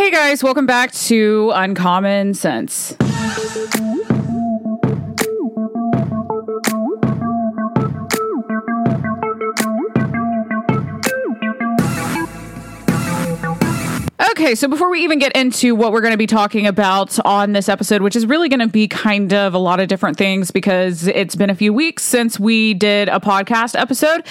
Hey guys, welcome back to Uncommon Sense. Okay, so before we even get into what we're going to be talking about on this episode, which is really going to be kind of a lot of different things because it's been a few weeks since we did a podcast episode,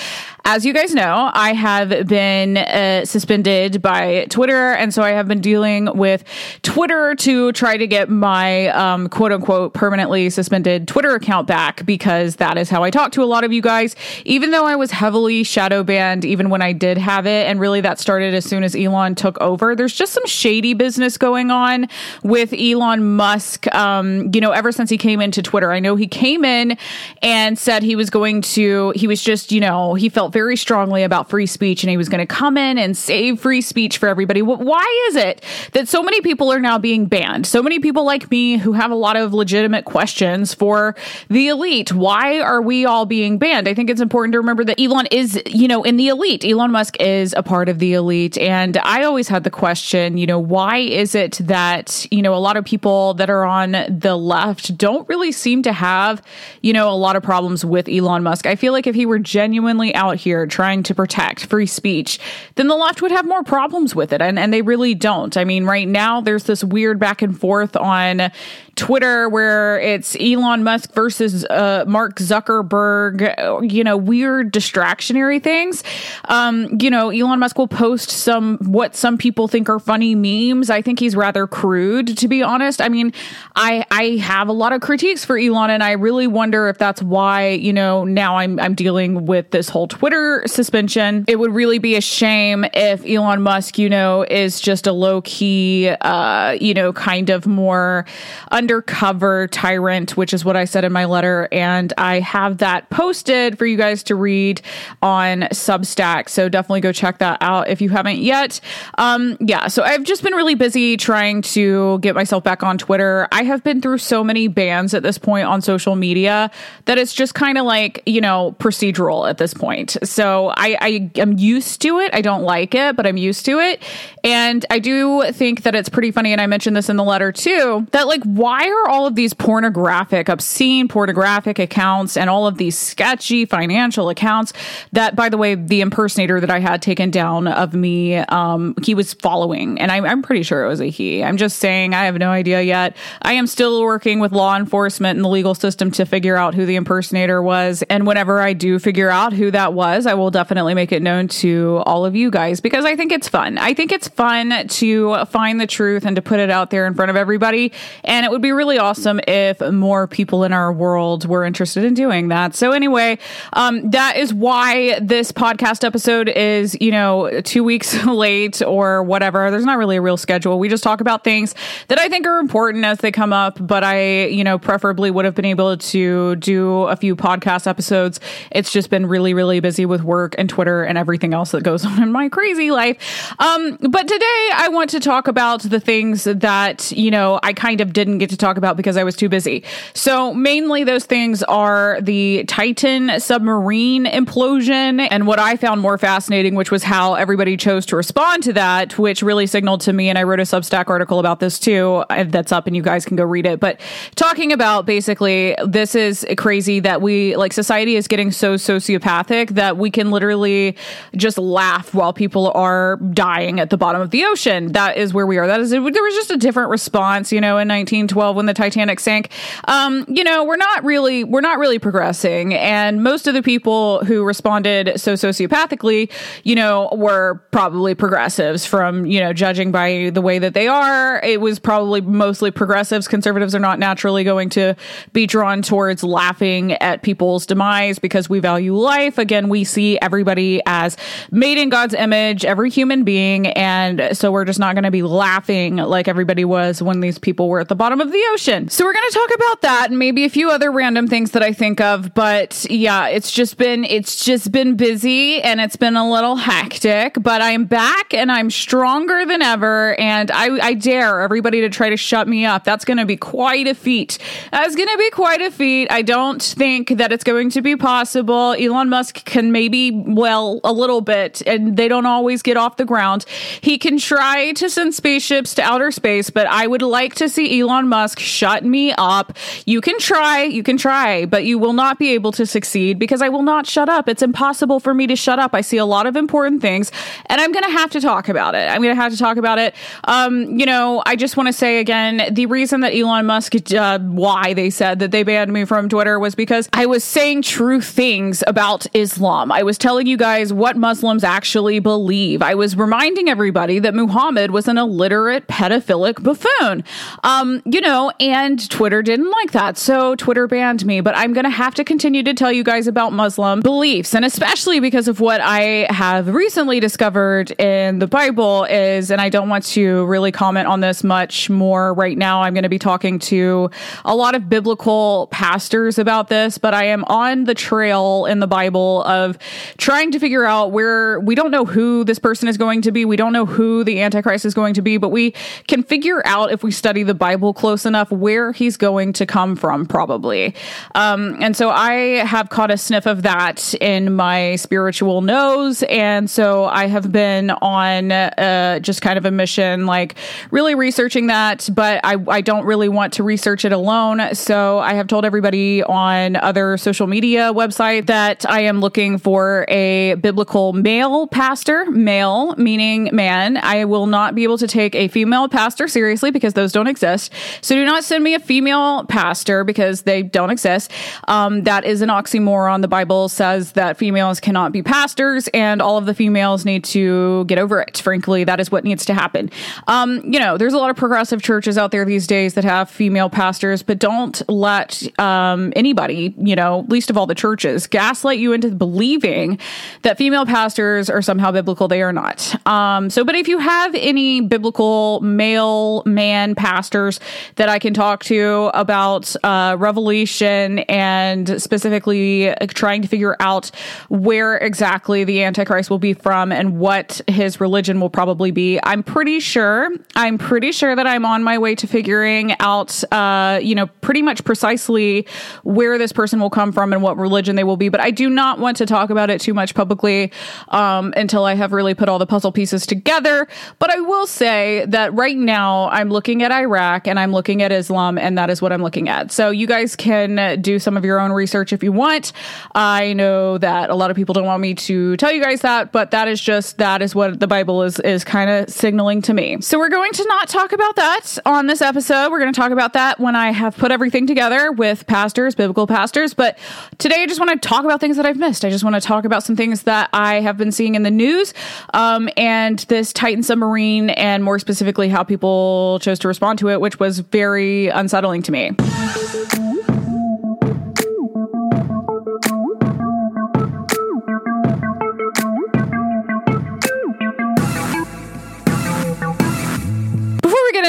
as you guys know, I have been uh, suspended by Twitter, and so I have been dealing with Twitter to try to get my um, quote unquote permanently suspended Twitter account back because that is how I talk to a lot of you guys. Even though I was heavily shadow banned, even when I did have it, and really that started as soon as Elon took over. There's just some shady business going on with Elon Musk. Um, you know, ever since he came into Twitter, I know he came in and said he was going to. He was just, you know, he felt very strongly about free speech and he was going to come in and save free speech for everybody. Why is it that so many people are now being banned? So many people like me who have a lot of legitimate questions for the elite. Why are we all being banned? I think it's important to remember that Elon is, you know, in the elite. Elon Musk is a part of the elite. And I always had the question, you know, why is it that, you know, a lot of people that are on the left don't really seem to have, you know, a lot of problems with Elon Musk? I feel like if he were genuinely out here trying to protect free speech, then the left would have more problems with it. And, and they really don't. I mean, right now there's this weird back and forth on Twitter where it's Elon Musk versus uh, Mark Zuckerberg, you know, weird distractionary things. Um, you know, Elon Musk will post some what some people think are funny memes. I think he's rather crude, to be honest. I mean, I I have a lot of critiques for Elon, and I really wonder if that's why you know now I'm I'm dealing with this whole Twitter suspension. It would really be a shame if Elon Musk, you know, is just a low key, uh, you know, kind of more undercover tyrant, which is what I said in my letter. And I have that posted for you guys to read on Substack. So definitely go check that out if you haven't yet. Um, yeah, so I've just been really busy trying to get myself back on Twitter. I have been through so many bans at this point on social media that it's just kind of like, you know, procedural at this point. So I, I am used to it. I don't like it, but I'm used to it. And I do think that it's pretty funny. And I mentioned this in the letter too, that like, why are all of these pornographic, obscene pornographic accounts and all of these sketchy financial accounts that, by the way, the impersonator that I had taken down of me, um, he was following, and I, I'm pretty sure it was a he. I'm just saying, I have no idea yet. I am still working with law enforcement and the legal system to figure out who the impersonator was. And whenever I do figure out who that was, I will definitely make it known to all of you guys because I think it's fun. I think it's fun to find the truth and to put it out there in front of everybody. And it would be be really awesome if more people in our world were interested in doing that. So anyway, um, that is why this podcast episode is, you know, two weeks late or whatever. There's not really a real schedule. We just talk about things that I think are important as they come up, but I, you know, preferably would have been able to do a few podcast episodes. It's just been really, really busy with work and Twitter and everything else that goes on in my crazy life. Um, but today I want to talk about the things that, you know, I kind of didn't get to talk about because I was too busy. So mainly those things are the Titan submarine implosion and what I found more fascinating, which was how everybody chose to respond to that, which really signaled to me. And I wrote a Substack article about this too. That's up and you guys can go read it. But talking about basically, this is crazy that we like society is getting so sociopathic that we can literally just laugh while people are dying at the bottom of the ocean. That is where we are. That is, there was just a different response, you know, in 1912 when the Titanic sank. Um, you know, we're not really we're not really progressing, and most of the people who responded so sociopathically, you know, were probably progressives. From you know, judging by the way that they are, it was probably mostly progressives. Conservatives are not naturally going to be drawn towards laughing at people's demise because we value life. Again, we see everybody as made in God's image, every human being, and so we're just not going to be laughing like everybody was when these people were at the bottom of the ocean. So we're going to talk about that and maybe a few other random things that I think of, but yeah, it's just been it's just been busy and it's been a little hectic, but I'm back and I'm stronger stronger than ever, and I, I dare everybody to try to shut me up. That's going to be quite a feat. That's going to be quite a feat. I don't think that it's going to be possible. Elon Musk can maybe, well, a little bit, and they don't always get off the ground. He can try to send spaceships to outer space, but I would like to see Elon Musk shut me up. You can try, you can try, but you will not be able to succeed because I will not shut up. It's impossible for me to shut up. I see a lot of important things, and I'm going to have to talk about it. I'm going to have to talk about it. Um, you know, I just want to say again the reason that Elon Musk, uh, why they said that they banned me from Twitter was because I was saying true things about Islam. I was telling you guys what Muslims actually believe. I was reminding everybody that Muhammad was an illiterate, pedophilic buffoon. Um, you know, and Twitter didn't like that. So Twitter banned me. But I'm going to have to continue to tell you guys about Muslim beliefs. And especially because of what I have recently discovered in the Bible is, and I don't want to really comment on this much more right now. I'm going to be talking to a lot of biblical pastors about this, but I am on the trail in the Bible of trying to figure out where we don't know who this person is going to be. We don't know who the Antichrist is going to be, but we can figure out if we study the Bible close enough where he's going to come from, probably. Um, and so I have caught a sniff of that in my spiritual nose. And so I have been on uh, just kind of a mission, like really researching that, but I, I don't really want to research it alone. So I have told everybody on other social media website that I am looking for a biblical male pastor, male meaning man. I will not be able to take a female pastor seriously because those don't exist. So do not send me a female pastor because they don't exist. Um, that is an oxymoron. The Bible says that females cannot be pastors and all of the females need to get over it. Frankly, that is what needs to happen. Um, you know, there's a lot of progressive churches out there these days that have female pastors, but don't let um, anybody, you know, least of all the churches, gaslight you into believing that female pastors are somehow biblical. They are not. Um, so, but if you have any biblical male man pastors that I can talk to about uh, Revelation and specifically trying to figure out where exactly the Antichrist will be from and what his religion will probably be, I'm pretty sure. I'm pretty sure that I'm on my way to figuring out, uh, you know, pretty much precisely where this person will come from and what religion they will be. But I do not want to talk about it too much publicly um, until I have really put all the puzzle pieces together. But I will say that right now I'm looking at Iraq and I'm looking at Islam, and that is what I'm looking at. So you guys can do some of your own research if you want. I know that a lot of people don't want me to tell you guys that, but that is just that is what the Bible is is kind of signaling to me. So we're going to not talk about that on this episode. We're going to talk about that when I have put everything together with pastors, biblical pastors. But today I just want to talk about things that I've missed. I just want to talk about some things that I have been seeing in the news um, and this Titan submarine, and more specifically, how people chose to respond to it, which was very unsettling to me.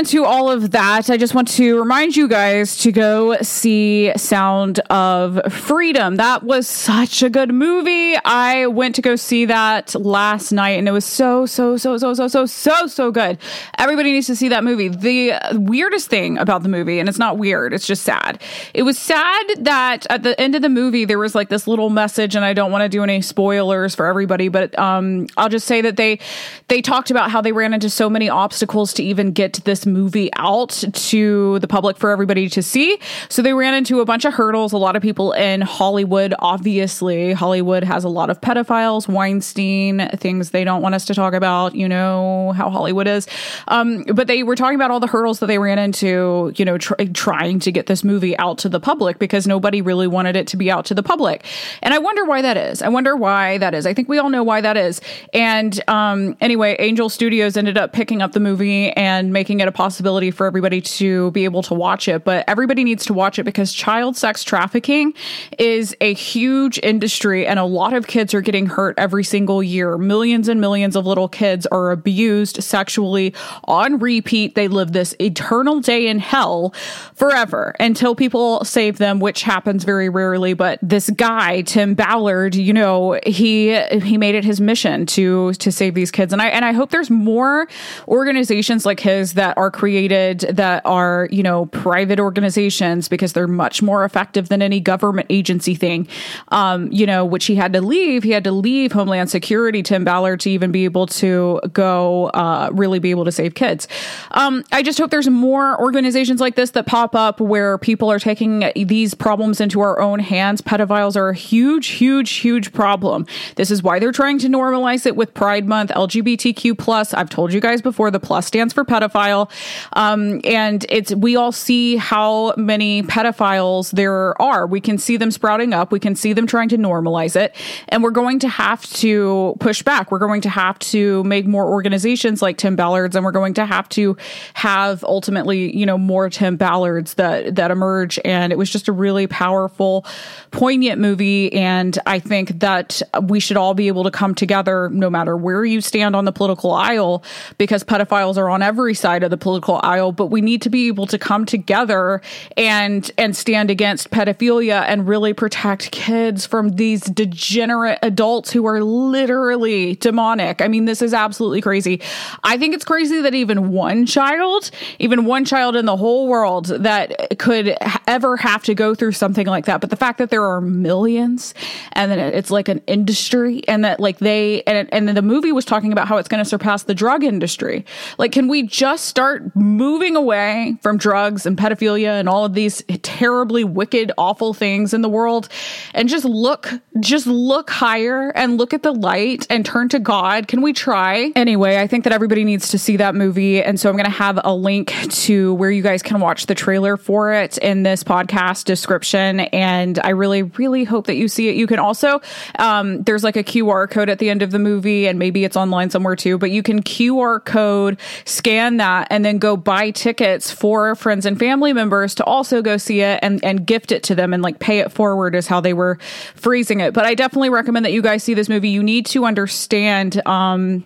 Into all of that, I just want to remind you guys to go see Sound of Freedom. That was such a good movie. I went to go see that last night and it was so, so, so, so, so, so, so, so good. Everybody needs to see that movie. The weirdest thing about the movie, and it's not weird, it's just sad. It was sad that at the end of the movie, there was like this little message, and I don't want to do any spoilers for everybody, but um, I'll just say that they they talked about how they ran into so many obstacles to even get to this movie out to the public for everybody to see. So they ran into a bunch of hurdles. A lot of people in Hollywood, obviously, Hollywood has a lot of pedophiles, Weinstein, things they don't want us to talk about. You know how Hollywood is. Um, but they were talking about all the hurdles that they ran into, you know, tr- trying to get this movie out to the public because nobody really wanted it to be out to the public. And I wonder why that is. I wonder why that is. I think we all know why that is. And um, anyway, Angel Studios ended up picking up the movie and making it a possibility for everybody to be able to watch it, but everybody needs to watch it because child sex trafficking is a huge industry and a lot of kids are getting hurt every single year. Millions and millions of little kids are abused sexually on repeat. They live this eternal day in hell forever until people save them, which happens very rarely. But this guy, Tim Ballard, you know, he he made it his mission to to save these kids. And I and I hope there's more organizations like his that are created that are, you know, private organizations because they're much more effective than any government agency thing. Um, you know, which he had to leave. He had to leave Homeland Security, Tim Ballard, to even be able to go uh, really be able to save kids. Um, I just hope there's more organizations like this that pop up where people are taking these problems into our own hands. Pedophiles are a huge, huge, huge problem. This is why they're trying to normalize it with Pride Month, LGBTQ plus. I've told you guys before, the plus stands for pedophile, um, and it's we all see how many pedophiles there are. We can see them sprouting up. We can see them trying to normalize it, and we're going to have to push back. We're going to have to make more organizations like Tim Ballard's, and we're going to have to have ultimately, you know, more Tim Ballard's that that emerge. And it was just a really powerful, poignant movie, and I think that we should all be able to come together, no matter where you stand on the political aisle, because pedophiles are on every side of the political aisle. But we need to be able to come together and and stand against pedophilia and really protect kids from these degenerate adults who are literally demonic. I mean, this is absolutely crazy. I think it's crazy that even one child, even one child in the whole world that could ever have to go through something like that. But the fact that there are millions and then it's like an industry and that like they, and, and the movie was talking about how it's going to surpass the drug industry. Like, can we just start moving away from drugs and pedophilia and all of these terribly wicked, awful things in the world and just look, just look higher and look at the light and turn to God? Can we try? Anyway, I think that everybody needs to see that movie. And so I'm going to have a link to where you guys can watch the trailer for it in this podcast description. And I really, really hope that you see it. You can also, um, there's like a QR code at the end of the movie, and maybe it's online somewhere too, but you can QR code, scan that, and then go buy tickets for friends and family members to also go see it and, and gift it to them and like pay it forward, is how they were phrasing it. But I definitely recommend that you guys see this movie. You need to understand. Um,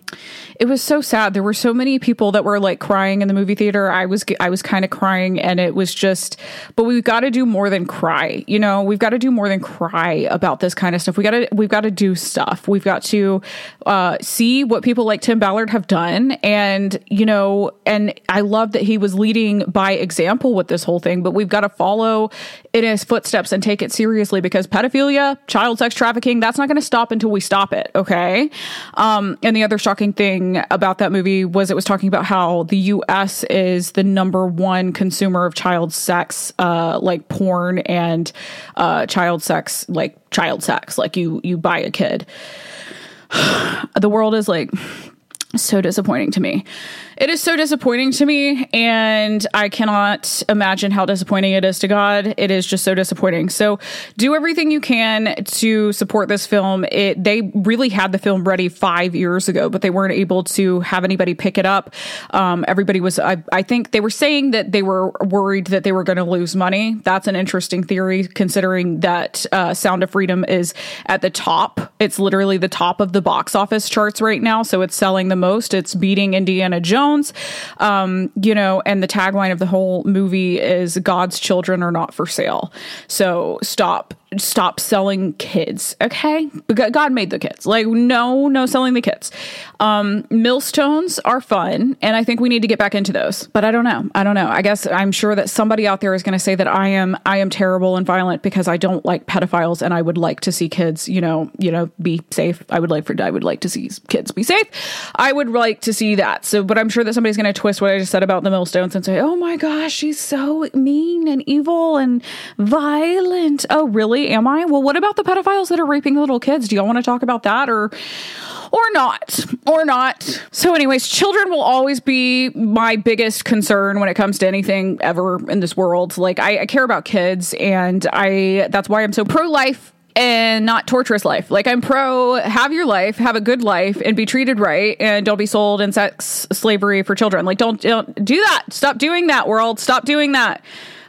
it was so sad. There were so many people that were like crying in the movie theater. I was I was kind of crying, and it was just. But we've got to do more than cry. You know, we've got to do more than cry about this kind of stuff. We got to we've got to do stuff. We've got to uh, see what people like Tim Ballard have done, and you know, and I love that he was leading by example with this whole thing. But we've got to follow in his footsteps and take it seriously because pedophilia, child sex trafficking, that's not going to stop until we stop it. Okay. Um, and the other shocking thing about that movie was it was talking about how the U.S. is the number one consumer of child sex, uh, like porn and uh, child sex, like child sex, like you you buy a kid. the world is like so disappointing to me. It is so disappointing to me, and I cannot imagine how disappointing it is to God. It is just so disappointing. So, do everything you can to support this film. It they really had the film ready five years ago, but they weren't able to have anybody pick it up. Um, everybody was, I, I think, they were saying that they were worried that they were going to lose money. That's an interesting theory, considering that uh, Sound of Freedom is at the top. It's literally the top of the box office charts right now, so it's selling the most. It's beating Indiana Jones. Um, you know, and the tagline of the whole movie is God's children are not for sale. So stop stop selling kids okay? God made the kids. Like no no selling the kids. Um millstones are fun and i think we need to get back into those but i don't know. I don't know. I guess i'm sure that somebody out there is going to say that i am i am terrible and violent because i don't like pedophiles and i would like to see kids you know you know be safe. I would like for i would like to see kids be safe. I would like to see that. So but i'm sure that somebody's going to twist what i just said about the millstones and say oh my gosh she's so mean and evil and violent. Oh really am I? Well, what about the pedophiles that are raping little kids? Do y'all want to talk about that or or not? Or not. So anyways, children will always be my biggest concern when it comes to anything ever in this world. Like I, I care about kids and I that's why I'm so pro life and not torturous life. Like I'm pro have your life, have a good life and be treated right and don't be sold in sex slavery for children. Like don't, don't do that. Stop doing that world. Stop doing that.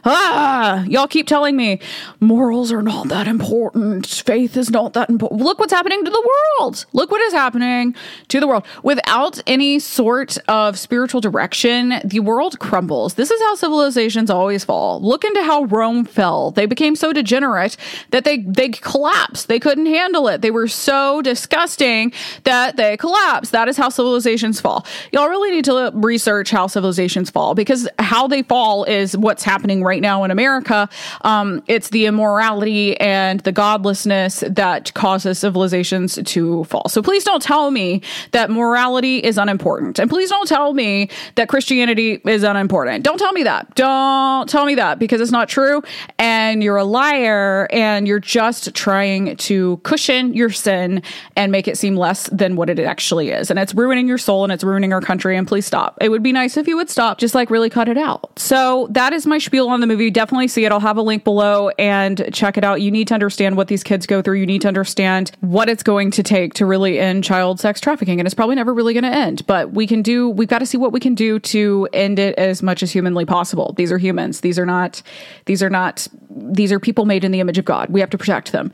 Ah, y'all keep telling me morals are not that important. Faith is not that important. Look what's happening to the world. Look what is happening to the world. Without any sort of spiritual direction, the world crumbles. This is how civilizations always fall. Look into how Rome fell. They became so degenerate that they they collapsed. They couldn't handle it. They were so disgusting that they collapsed. That is how civilizations fall. Y'all really need to research how civilizations fall because how they fall is what's happening right now in America. Um, it's the immorality and the godlessness that causes civilizations to fall. So please don't tell me that morality is unimportant. And please don't tell me that Christianity is unimportant. Don't tell me that. Don't tell me that because it's not true. And you're a liar and you're just trying to cushion your sin and make it seem less than what it actually is. And it's ruining your soul and it's ruining our country. And please stop. It would be nice if you would stop, just like really cut it out. So that is my spiel on on the movie, definitely see it. I'll have a link below and check it out. You need to understand what these kids go through. You need to understand what it's going to take to really end child sex trafficking. And it's probably never really going to end, but we can do, we've got to see what we can do to end it as much as humanly possible. These are humans. These are not, these are not, these are people made in the image of God. We have to protect them.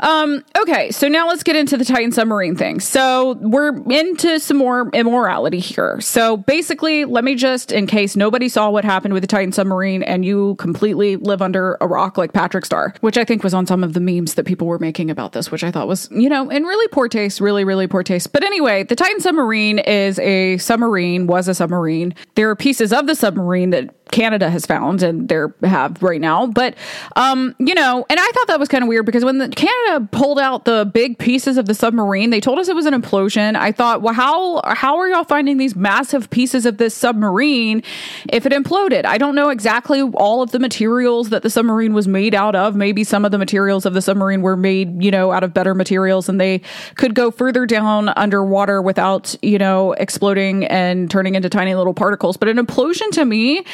Um, okay. So now let's get into the Titan submarine thing. So we're into some more immorality here. So basically, let me just, in case nobody saw what happened with the Titan submarine and you completely live under a rock like Patrick Star, which I think was on some of the memes that people were making about this, which I thought was, you know, in really poor taste, really, really poor taste. But anyway, the Titan submarine is a submarine, was a submarine. There are pieces of the submarine that Canada has found and they have right now. But um, you know, and I thought that was kind of weird because when Canada pulled out the big pieces of the submarine, they told us it was an implosion. I thought, well, how how are y'all finding these massive pieces of this submarine if it imploded? I don't know exactly all of the materials that the submarine was made out of. Maybe some of the materials of the submarine were made, you know, out of better materials and they could go further down underwater without, you know, exploding and turning into tiny little particles. But an implosion to me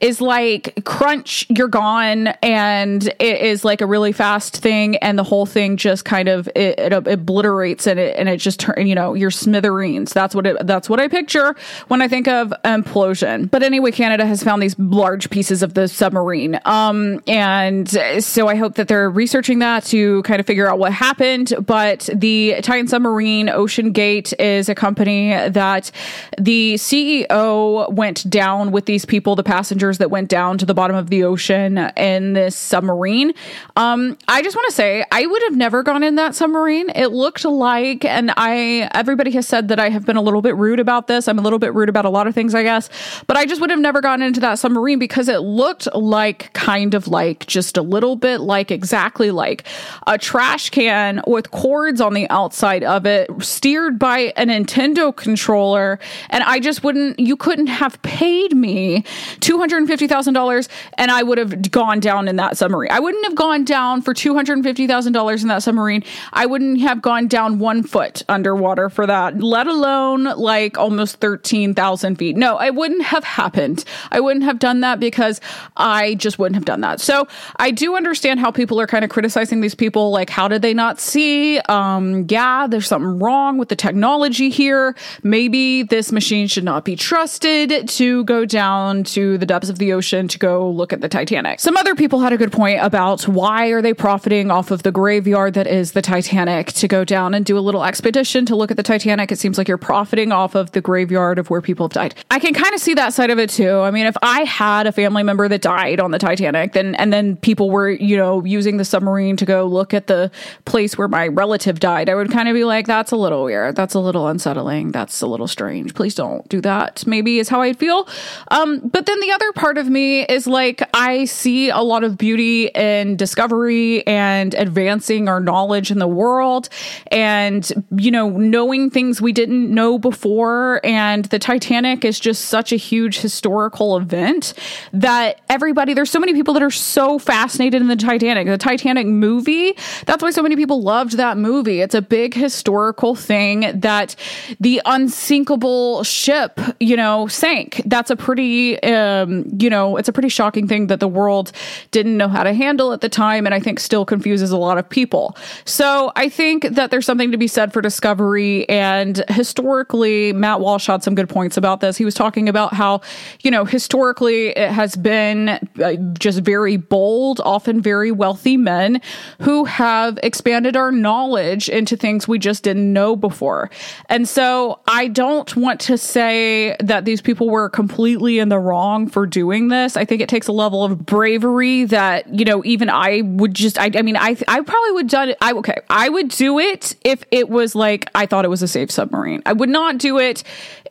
is like crunch, you're gone, and it is like a really fast thing, and the whole thing just kind of it, it obliterates and it and it just turn you know your smithereens. That's what it that's what I picture when I think of implosion. But anyway, Canada has found these large pieces of the submarine, um, and so I hope that they're researching that to kind of figure out what happened. But the Titan submarine, Ocean Gate, is a company that the CEO went down with these people, the past passengers that went down to the bottom of the ocean in this submarine. Um, I just want to say I would have never gone in that submarine. It looked like, and I everybody has said that I have been a little bit rude about this. I'm a little bit rude about a lot of things, I guess, but I just would have never gone into that submarine because it looked like kind of like just a little bit like exactly like a trash can with cords on the outside of it, steered by a Nintendo controller, and I just wouldn't. You couldn't have paid me two $250,000 and I would have gone down in that submarine. I wouldn't have gone down for $250,000 in that submarine. I wouldn't have gone down one foot underwater for that, let alone like almost 13,000 feet. No, it wouldn't have happened. I wouldn't have done that because I just wouldn't have done that. So I do understand how people are kind of criticizing these people. Like, how did they not see? Um, yeah, there's something wrong with the technology here. Maybe this machine should not be trusted to go down to the depths of the ocean to go look at the Titanic. Some other people had a good point about why are they profiting off of the graveyard that is the Titanic to go down and do a little expedition to look at the Titanic. It seems like you're profiting off of the graveyard of where people have died. I can kind of see that side of it too. I mean, if I had a family member that died on the Titanic, then and then people were, you know, using the submarine to go look at the place where my relative died, I would kind of be like, that's a little weird. That's a little unsettling. That's a little strange. Please don't do that. Maybe is how I'd feel. Um, but then the other part of me is like, I see a lot of beauty in discovery and advancing our knowledge in the world and, you know, knowing things we didn't know before. And the Titanic is just such a huge historical event that everybody, there's so many people that are so fascinated in the Titanic. The Titanic movie, that's why so many people loved that movie. It's a big historical thing that the unsinkable ship, you know, sank. That's a pretty, um, um, you know, it's a pretty shocking thing that the world didn't know how to handle at the time, and I think still confuses a lot of people. So I think that there's something to be said for discovery. And historically, Matt Walsh had some good points about this. He was talking about how, you know, historically it has been uh, just very bold, often very wealthy men who have expanded our knowledge into things we just didn't know before. And so I don't want to say that these people were completely in the wrong for doing this. I think it takes a level of bravery that, you know, even I would just, I, I mean, I, I probably would done it. I, okay, I would do it if it was like I thought it was a safe submarine. I would not do it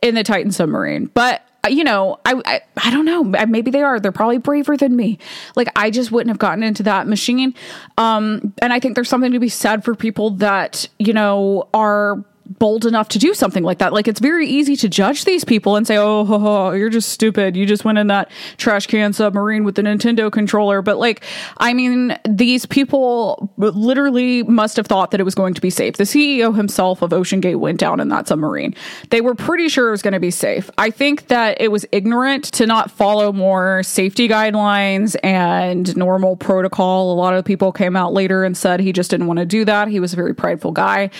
in the Titan submarine, but uh, you know, I, I, I don't know. Maybe they are. They're probably braver than me. Like I just wouldn't have gotten into that machine. Um, and I think there's something to be said for people that you know are bold enough to do something like that. Like it's very easy to judge these people and say, "Oh, ho, ho, you're just stupid. You just went in that trash can submarine with the Nintendo controller." But like, I mean, these people literally must have thought that it was going to be safe. The CEO himself of Ocean Gate went down in that submarine. They were pretty sure it was going to be safe. I think that it was ignorant to not follow more safety guidelines and normal protocol. A lot of people came out later and said he just didn't want to do that. He was a very prideful guy.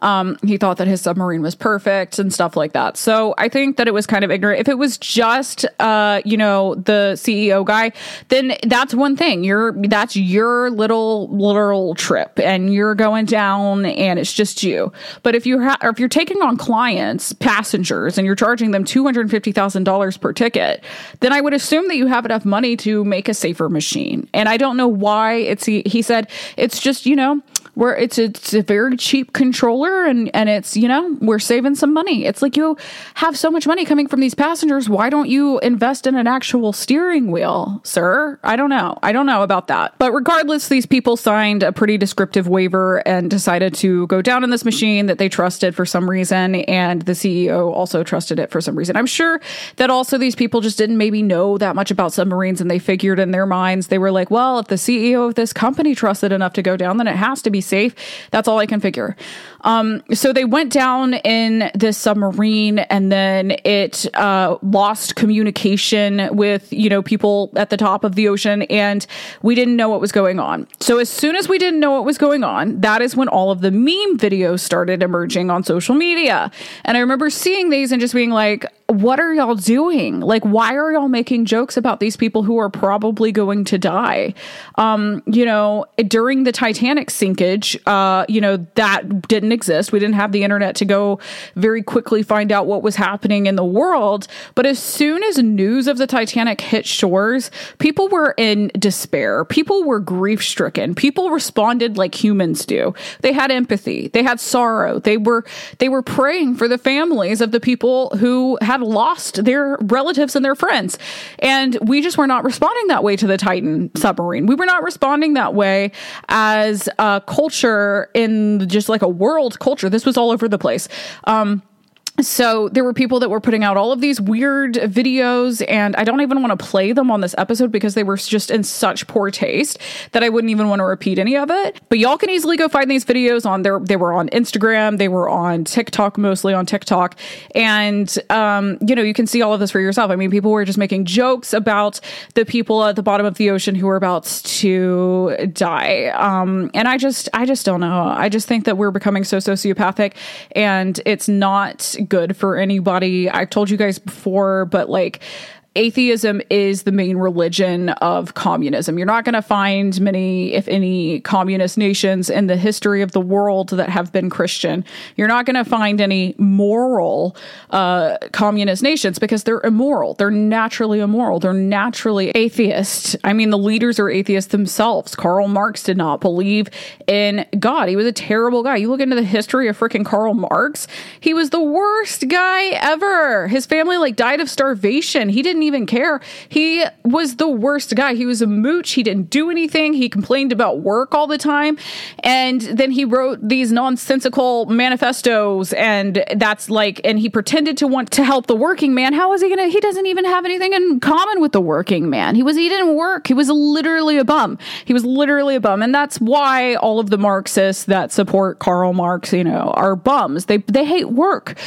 Um, he thought that his submarine was perfect and stuff like that. So I think that it was kind of ignorant. If it was just, uh, you know, the CEO guy, then that's one thing. You're that's your little literal trip, and you're going down, and it's just you. But if you ha- if you're taking on clients, passengers, and you're charging them two hundred fifty thousand dollars per ticket, then I would assume that you have enough money to make a safer machine. And I don't know why it's he, he said it's just you know where it's a, it's a very cheap controller and and it's you know we're saving some money. It's like you have so much money coming from these passengers. Why don't you invest in an actual steering wheel sir? I don't know. I don't know about that. But regardless these people signed a pretty descriptive waiver and decided to go down in this machine that they trusted for some reason. And the ceo also trusted it for some reason. I'm sure that also these people just didn't maybe know that much about submarines and they figured in their minds they were like well if the ceo of this company trusted enough to go down then it has to be safe. That's all I can figure. Um, so they went down in this submarine and then it uh, lost communication with, you know, people at the top of the ocean and we didn't know what was going on. So as soon as we didn't know what was going on, that is when all of the meme videos started emerging on social media. And I remember seeing these and just being like, what are y'all doing? Like, why are y'all making jokes about these people who are probably going to die? Um, you know, during the Titanic sinkage, uh, you know, that didn't exist. We didn't have the internet to go very quickly find out what was happening in the world. But as soon as news of the Titanic hit shores, people were in despair. People were grief stricken. People responded like humans do. They had empathy. They had sorrow. They were, they were praying for the families of the people who had lost their relatives and their friends. And we just were not responding that way to the Titan submarine. We were not responding that way as a culture in just like a world culture. This was all over the place. Um, so there were people that were putting out all of these weird videos and i don't even want to play them on this episode because they were just in such poor taste that i wouldn't even want to repeat any of it. But y'all can easily go find these videos on there they were on instagram they were on tiktok mostly on tiktok. And um, you know you can see all of this for yourself. I mean people were just making jokes about the people at the bottom of the ocean who were about to die. Um, and i just i just don't know. I just think that we're becoming so sociopathic and it's not good for anybody. I've told you guys before, but like atheism is the main religion of communism. You're not going to find many, if any, communist nations in the history of the world that have been Christian. You're not going to find any moral uh, communist nations because they're immoral. They're naturally immoral. They're naturally atheist. I mean, the leaders are atheists themselves. Karl Marx did not believe in God. He was a terrible guy. You look into the history of freaking Karl Marx, he was the worst guy ever. His family like died of starvation. He didn't even care. He was the worst guy. He was a mooch. He didn't do anything. He complained about work all the time. And then he wrote these nonsensical manifestos. And that's like, and he pretended to want to help the working man. How is he going to? He doesn't even have anything in common with the working man. He was, he didn't work. He was literally a bum. He was literally a bum. And that's why all of the Marxists that support Karl Marx, you know, are bums. They, they hate work.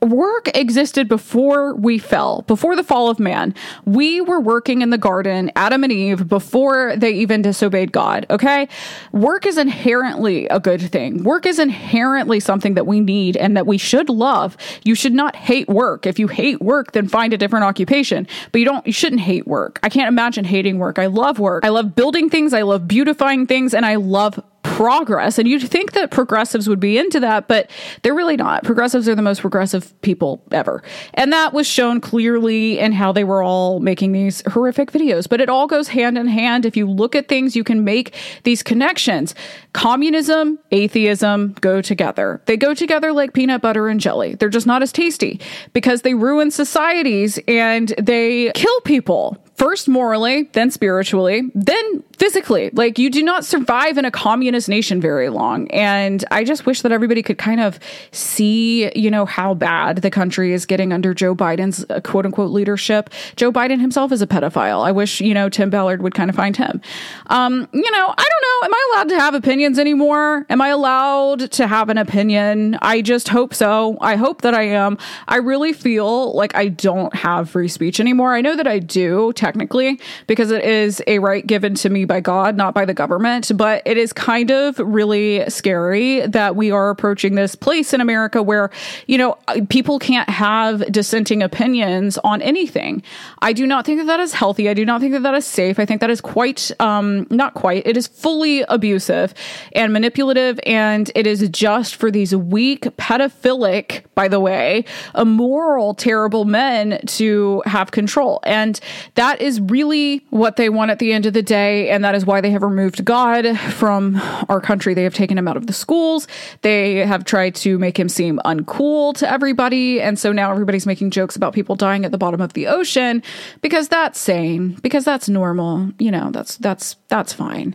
Work existed before we fell, before the fall of man man. We were working in the garden, Adam and Eve, before they even disobeyed God. Okay. Work is inherently a good thing. Work is inherently something that we need and that we should love. You should not hate work. If you hate work, then find a different occupation. But you don't, you shouldn't hate work. I can't imagine hating work. I love work. I love building things. I love beautifying things and I love progress. And you'd think that progressives would be into that, but they're really not. Progressives are the most progressive people ever. And that was shown clearly in how they were all making these horrific videos. But it all goes hand in hand. If you look at things, you can make these connections. Communism, atheism go together. They go together like peanut butter and jelly. They're just not as tasty because they ruin societies and they kill people first morally, then spiritually, then physically. Like you do not survive in a communist nation very long. And I just wish that everybody could kind of see, you know, how bad the country is getting under Joe Biden's uh, quote unquote leadership. Joe Biden himself is a pedophile. I wish, you know, Tim Ballard would kind of find him. Um, you know, I don't know. Am I allowed to have opinions anymore? Am I allowed to have an opinion? I just hope so. I hope that I am. I really feel like I don't have free speech anymore. I know that I do technically because it is a right given to me by God, not by the government. But it is kind of really scary that we are approaching this place in America where, you know, people can't have dissenting opinions on anything. I do not think that that is healthy. I do not think that that is safe. I think that is quite, um, not quite, it is fully abusive and manipulative. And it is just for these weak, pedophilic, by the way, immoral, terrible men to have control. And that is really what they want at the end of the day and that is why they have removed God from our country. They have taken him out of the schools. They have tried to make him seem uncool to everybody. And so now everybody's making jokes about people dying at the bottom of the ocean because that's sane, because that's normal. You know, that's that's that's fine.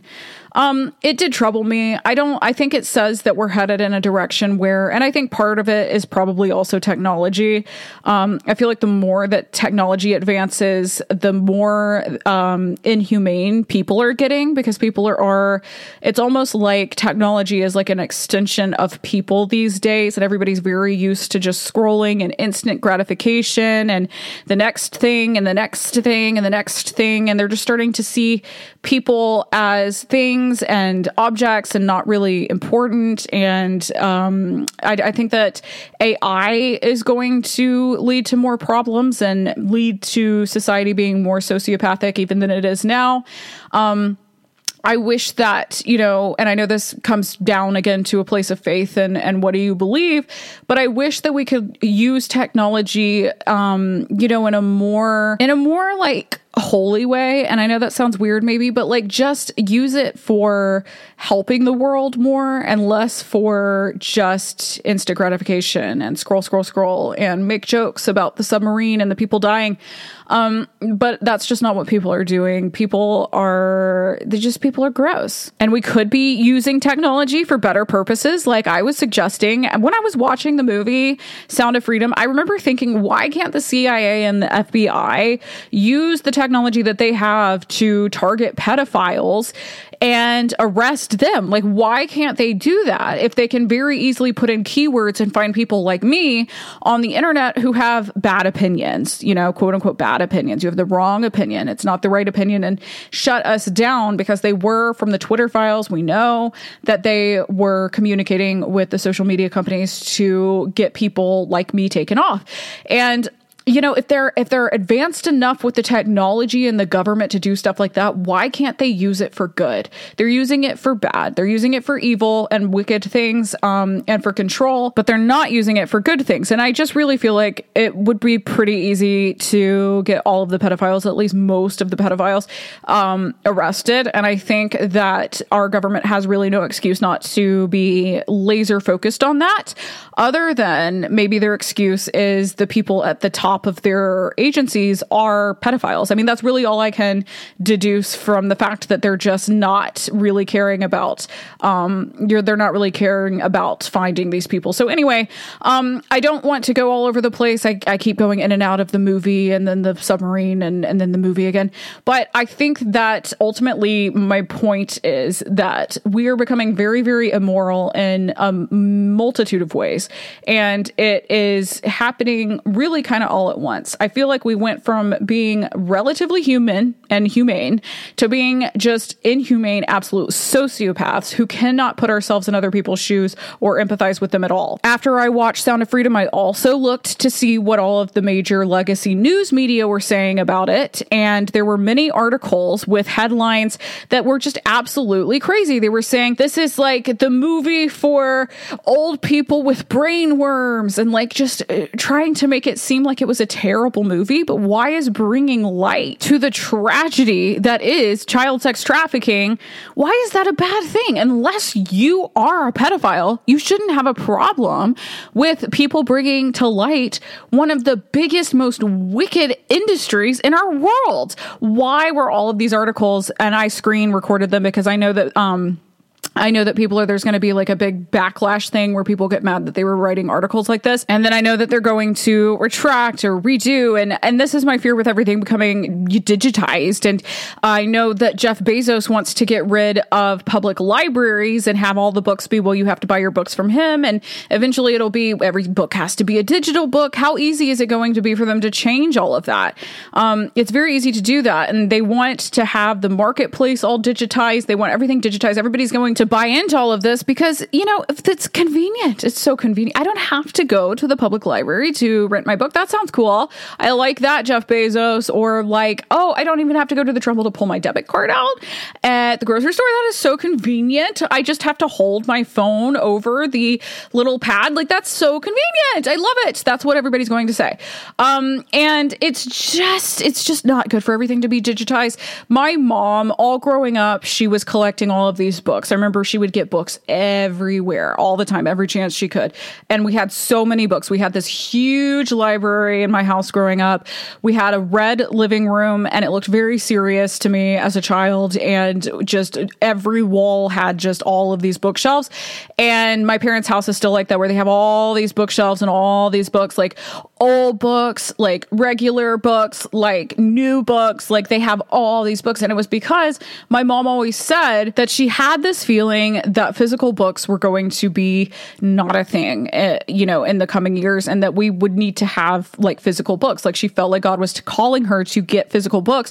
Um, it did trouble me. I don't, I think it says that we're headed in a direction where, and I think part of it is probably also technology. Um, I feel like the more that technology advances, the more um, inhumane people are getting because people are, are, it's almost like technology is like an extension of people these days, and everybody's very used to just scrolling and instant gratification and the next thing and the next thing and the next thing. And they're just starting to see people as things things and objects and not really important. And um, I, I think that AI is going to lead to more problems and lead to society being more sociopathic even than it is now. Um, I wish that, you know, and I know this comes down again to a place of faith and, and what do you believe, but I wish that we could use technology, um, you know, in a more, in a more like holy way. And I know that sounds weird maybe, but like just use it for helping the world more and less for just instant gratification and scroll, scroll, scroll and make jokes about the submarine and the people dying. Um, but that's just not what people are doing. People are, they just, people are gross. And we could be using technology for better purposes. Like I was suggesting and when I was watching the movie Sound of Freedom, I remember thinking, why can't the CIA and the FBI use the technology that they have to target pedophiles and arrest them. Like, why can't they do that if they can very easily put in keywords and find people like me on the internet who have bad opinions, you know, quote unquote bad opinions? You have the wrong opinion. It's not the right opinion and shut us down because they were from the Twitter files. We know that they were communicating with the social media companies to get people like me taken off. And you know if they're if they're advanced enough with the technology and the government to do stuff like that why can't they use it for good? They're using it for bad. They're using it for evil and wicked things um, and for control but they're not using it for good things. And i just really feel like it would be pretty easy to get all of the pedophiles at least most of the pedophiles um, arrested. And i think that our government has really no excuse not to be laser focused on that other than maybe their excuse is the people at the top top of their agencies are pedophiles. I mean, that's really all I can deduce from the fact that they're just not really caring about, um, you're they're not really caring about finding these people. So anyway, um, I don't want to go all over the place. I, I keep going in and out of the movie and then the submarine and, and then the movie again. But I think that ultimately my point is that we are becoming very, very immoral in a multitude of ways. And it is happening really kind of all all at once. I feel like we went from being relatively human and humane to being just inhumane, absolute sociopaths who cannot put ourselves in other people's shoes or empathize with them at all. After I watched Sound of Freedom, I also looked to see what all of the major legacy news media were saying about it. And there were many articles with headlines that were just absolutely crazy. They were saying this is like the movie for old people with brain worms and like just uh, trying to make it seem like it was a terrible movie. But why is bringing light to the tragedy that is child sex trafficking? Why is that a bad thing? Unless you are a pedophile, you shouldn't have a problem with people bringing to light one of the biggest, most wicked industries in our world. Why were all of these articles, and I screen recorded them because I know that, um, I know that people are there's going to be like a big backlash thing where people get mad that they were writing articles like this. And then I know that they're going to retract or redo. And and this is my fear with everything becoming digitized. And I know that Jeff Bezos wants to get rid of public libraries and have all the books be well you have to buy your books from him. And eventually it'll be every book has to be a digital book. How easy is it going to be for them to change all of that? Um, it's very easy to do that. And they want to have the marketplace all digitized. They want everything digitized. Everybody's going to buy into all of this because, you know, if it's convenient. It's so convenient. I don't have to go to the public library to rent my book. That sounds cool. I like that, Jeff Bezos. Or like, oh, I don't even have to go to the trouble to pull my debit card out at the grocery store. That is so convenient. I just have to hold my phone over the little pad. Like, that's so convenient. I love it. That's what everybody's going to say. Um, and it's just, it's just not good for everything to be digitized. My mom, all growing up, she was collecting all of these books. I remember she would get books everywhere, all the time, every chance she could. And we had so many books. We had this huge library in my house growing up. We had a red living room, and it looked very serious to me as a child. And just every wall had just all of these bookshelves. And my parents' house is still like that, where they have all these bookshelves and all these books, like old books, like regular books, like new books. Like they have all these books. And it was because my mom always said that she had this feeling that physical books were going to be not a thing, uh, you know, in the coming years, and that we would need to have like physical books. Like she felt like God was calling her to get physical books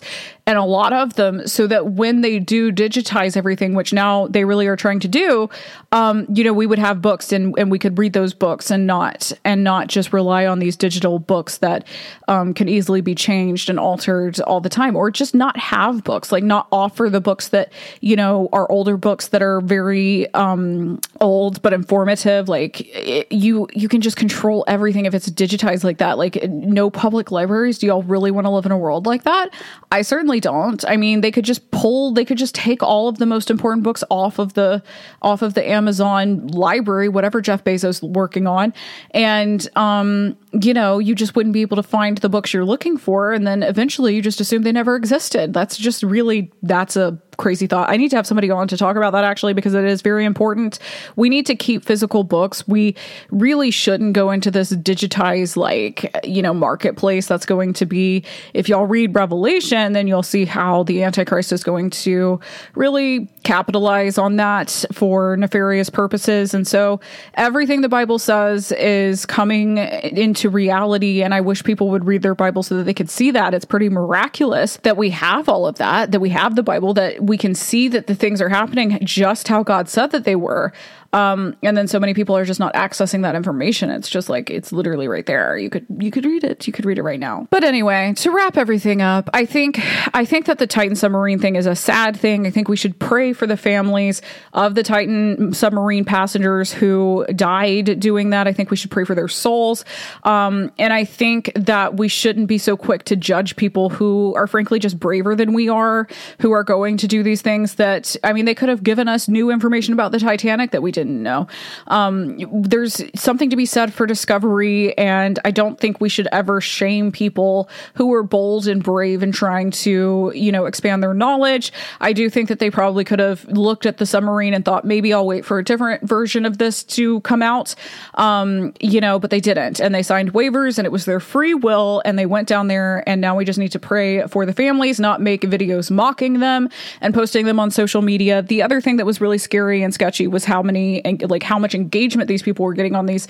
and a lot of them so that when they do digitize everything, which now they really are trying to do, um, you know, we would have books and, and we could read those books and not and not just rely on these digital books that um, can easily be changed and altered all the time, or just not have books, like not offer the books that you know are older books that are very um, old but informative. Like it, you you can just control everything if it's digitized like that. Like no public libraries. Do y'all really want to live in a world like that? I certainly don't. I mean, they could just pull, they could just take all of the most important books off of the off of the Amazon library, whatever Jeff Bezos working on, and um, you know, you just wouldn't be able to find the books you're looking for, and then eventually you just assume they never existed. That's just really that's a crazy thought. I need to have somebody on to talk about that actually because it is very important. We need to keep physical books. We really shouldn't go into this digitized like, you know, marketplace that's going to be if y'all read Revelation, then you'll see how the antichrist is going to really capitalize on that for nefarious purposes. And so everything the Bible says is coming into reality and I wish people would read their Bible so that they could see that. It's pretty miraculous that we have all of that, that we have the Bible that we can see that the things are happening just how God said that they were. Um, and then so many people are just not accessing that information. It's just like it's literally right there. You could you could read it. You could read it right now. But anyway, to wrap everything up, I think I think that the Titan submarine thing is a sad thing. I think we should pray for the families of the Titan submarine passengers who died doing that. I think we should pray for their souls. Um, and I think that we shouldn't be so quick to judge people who are frankly just braver than we are, who are going to do these things that I mean they could have given us new information about the Titanic that we did didn't know. Um, there's something to be said for discovery, and I don't think we should ever shame people who are bold and brave and trying to, you know, expand their knowledge. I do think that they probably could have looked at the submarine and thought maybe I'll wait for a different version of this to come out, um, you know, but they didn't, and they signed waivers, and it was their free will, and they went down there, and now we just need to pray for the families, not make videos mocking them and posting them on social media. The other thing that was really scary and sketchy was how many and like how much engagement these people were getting on these,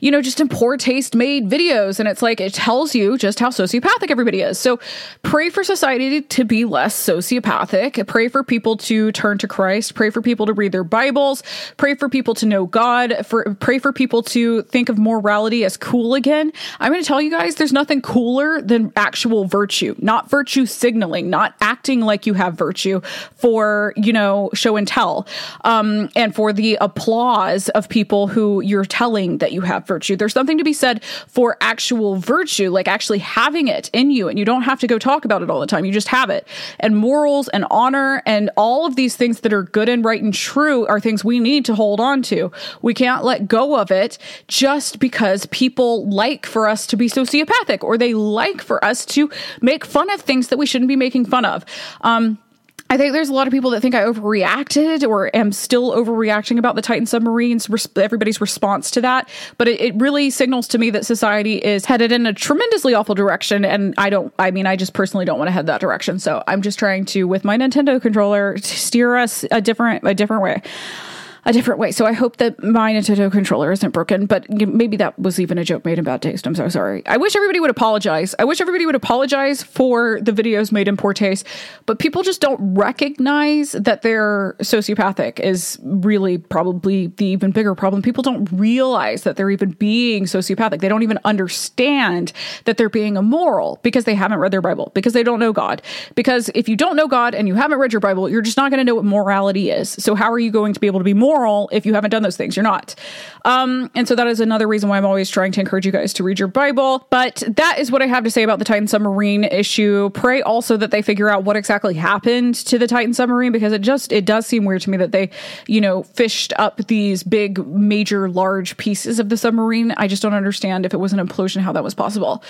you know, just in poor taste made videos. And it's like it tells you just how sociopathic everybody is. So pray for society to be less sociopathic. Pray for people to turn to Christ. Pray for people to read their Bibles. Pray for people to know God. For pray for people to think of morality as cool again. I'm going to tell you guys, there's nothing cooler than actual virtue, not virtue signaling, not acting like you have virtue for you know show and tell, um, and for the applause of people who you're telling that you have virtue. There's something to be said for actual virtue, like actually having it in you, and you don't have to go talk about it all the time. You just have it. And morals and honor and all of these things that are good and right and true are things we need to hold on to. We can't let go of it just because people like for us to be sociopathic or they like for us to make fun of things that we shouldn't be making fun of. Um, I think there's a lot of people that think I overreacted or am still overreacting about the Titan submarines, everybody's response to that. But it, it, really signals to me that society is headed in a tremendously awful direction. And I don't, I mean, I just personally don't want to head that direction. So I'm just trying to, with my Nintendo controller, steer us a different, a different way a different way. So I hope that my Nintendo controller isn't broken, but maybe that was even a joke made in bad taste. I'm so sorry. I wish everybody would apologize. I wish everybody would apologize for the videos made in poor taste, but people just don't recognize that they're sociopathic is really probably the even bigger problem. People don't realize that they're even being sociopathic. They don't even understand that they're being immoral because they haven't read their Bible, because they don't know God. Because if you don't know God and you haven't read your Bible, you're just not going to know what morality is. So how are you going to be able to be moral? Moral if you haven't done those things. You're not. Um, and so that is another reason why I'm always trying to encourage you guys to read your Bible. But that is what I have to say about the Titan submarine issue. Pray also that they figure out what exactly happened to the Titan submarine because it just it does seem weird to me that they, you know, fished up these big, major, large pieces of the submarine. I just don't understand if it was an implosion how that was possible.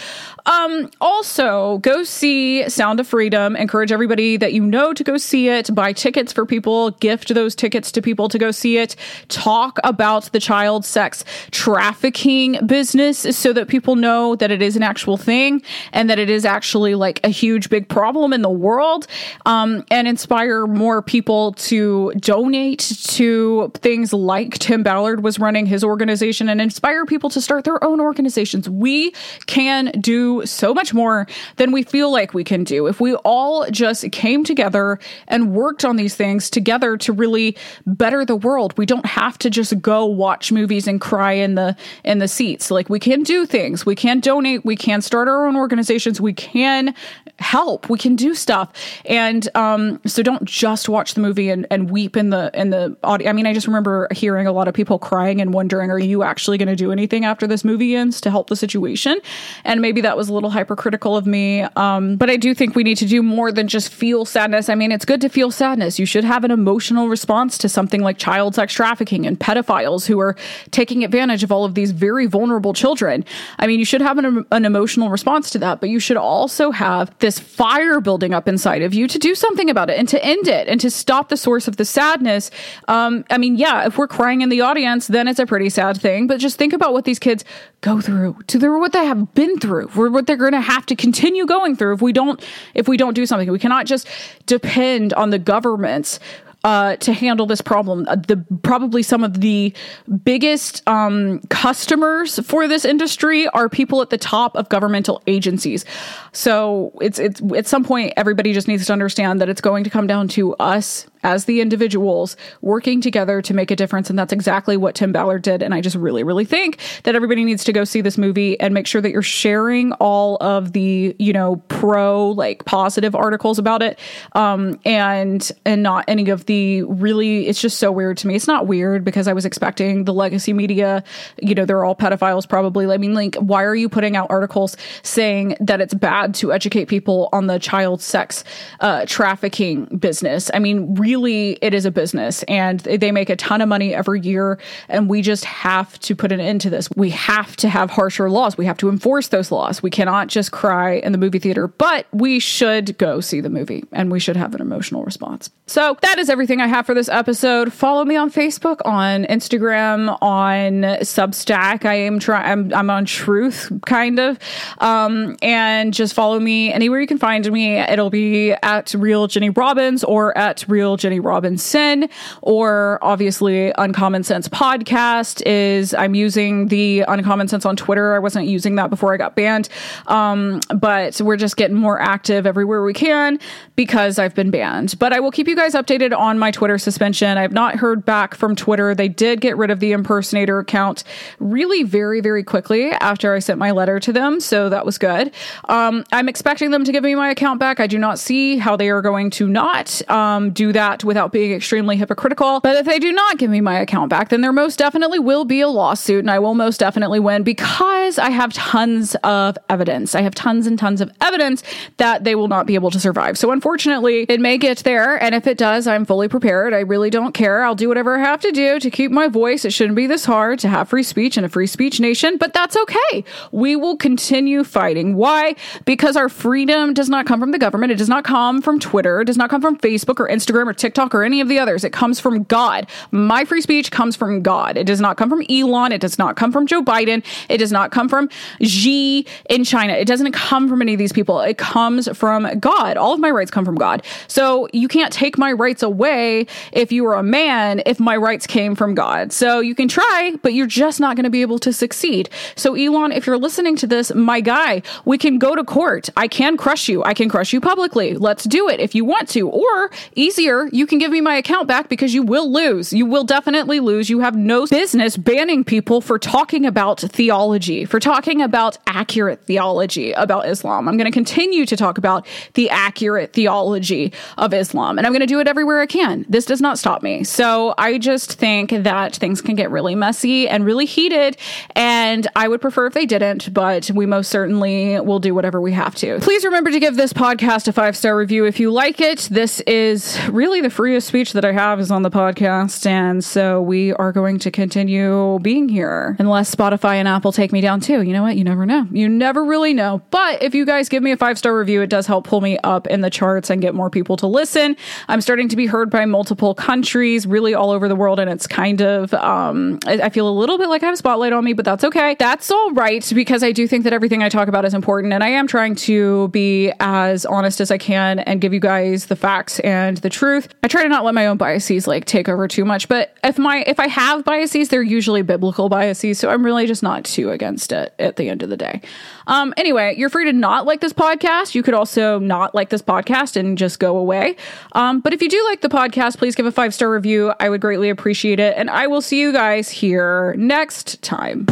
Um, also, go see Sound of Freedom. Encourage everybody that you know to go see it. Buy tickets for people. Gift those tickets to people to go see it, talk about the child sex trafficking business so that people know that it is an actual thing and that it is actually like a huge, big problem in the world, um, and inspire more people to donate to things like Tim Ballard was running his organization and inspire people to start their own organizations. We can do so much more than we feel like we can do if we all just came together and worked on these things together to really better the world world. We don't have to just go watch movies and cry in the in the seats. Like we can do things. We can donate. We can start our own organizations. We can help. We can do stuff. And um, so don't just watch the movie and, and weep in the in the audio. I mean, I just remember hearing a lot of people crying and wondering, are you actually going to do anything after this movie ends to help the situation? And maybe that was a little hypercritical of me. Um, but I do think we need to do more than just feel sadness. I mean, it's good to feel sadness. You should have an emotional response to something like child sex trafficking and pedophiles who are taking advantage of all of these very vulnerable children. I mean, you should have an, an emotional response to that, but you should also have this fire building up inside of you to do something about it and to end it and to stop the source of the sadness. Um, I mean, yeah, if we're crying in the audience, then it's a pretty sad thing, but just think about what these kids go through, to through what they have been through, or what they're going to have to continue going through if we don't if we don't do something. We cannot just depend on the governments uh, to handle this problem. Uh, the probably some of the biggest um, customers for this industry are people at the top of governmental agencies. So it's it's at some point everybody just needs to understand that it's going to come down to us as the individuals working together to make a difference. And that's exactly what Tim Ballard did. And I just really, really think that everybody needs to go see this movie and make sure that you're sharing all of the, you know, pro, like positive articles about it. Um, and, and not any of the really, it's just so weird to me. It's not weird because I was expecting the legacy media, you know, they're all pedophiles probably. I mean, like, why are you putting out articles saying that it's bad to educate people on the child sex uh, trafficking business? I mean, really really it is a business and they make a ton of money every year and we just have to put an end to this. We have to have harsher laws. We have to enforce those laws. We cannot just cry in the movie theater, but we should go see the movie and we should have an emotional response. So that is everything I have for this episode. Follow me on Facebook, on Instagram, on Substack. I am trying I'm, I'm on truth kind of. Um, and just follow me anywhere you can find me. It'll be at real Jenny Robbins or at real Jenny Robinson, or obviously Uncommon Sense Podcast is I'm using the Uncommon Sense on Twitter. I wasn't using that before I got banned. Um, but we're just getting more active everywhere we can because I've been banned. But I will keep you guys updated on my Twitter suspension. I've not heard back from Twitter. They did get rid of the impersonator account really very, very quickly after I sent my letter to them. So that was good. Um, I'm expecting them to give me my account back. I do not see how they are going to not um, do that without being extremely hypocritical. But if they do not give me my account back, then there most definitely will be a lawsuit and I will most definitely win because I have tons of evidence. I have tons and tons of evidence that they will not be able to survive. So unfortunately, it may get there. And if it does, I'm fully prepared. I really don't care. I'll do whatever I have to do to keep my voice. It shouldn't be this hard to have free speech in a free speech nation, but that's okay. We will continue fighting. Why? Because our freedom does not come from the government. It does not come from Twitter. It does not come from Facebook or Instagram or TikTok or any of the others. It comes from God. My free speech comes from God. It does not come from Elon. It does not come from Joe Biden. It does not come from Xi in China. It doesn't come from any of these people. It comes from God. All of my rights come from God. So you can't take my rights away if you were a man if my rights came from God. So you can try, but you're just not going to be able to succeed. So Elon, if you're listening to this, my guy, we can go to court. I can crush you. I can crush you publicly. Let's do it if you want to. Or easier, you can give me my account back because you will lose. You will definitely lose. You have no business banning people for talking about theology, for talking about accurate theology about Islam. I'm going to continue to talk about the accurate theology of Islam, and I'm going to do it everywhere I can. This does not stop me. So I just think that things can get really messy and really heated, and I would prefer if they didn't, but we most certainly will do whatever we have to. Please remember to give this podcast a five star review if you like it. This is really the freest speech that I have is on the podcast, and so we are going to continue being here unless Spotify and Apple take me down too. You know what? You never know. You never really know. But if you guys give me a five star review, it does help pull me up in the charts and get more people to listen. I'm starting to be heard by multiple countries, really all over the world, and it's kind of um, I, I feel a little bit like I have a spotlight on me, but that's okay. That's all right because I do think that everything I talk about is important, and I am trying to be as honest as I can and give you guys the facts and the truth. I try to not let my own biases like take over too much, but if my if I have biases, they're usually biblical biases, so I'm really just not too against it at the end of the day. Um, anyway, you're free to not like this podcast. You could also not like this podcast and just go away. Um, but if you do like the podcast, please give a five star review. I would greatly appreciate it. And I will see you guys here next time.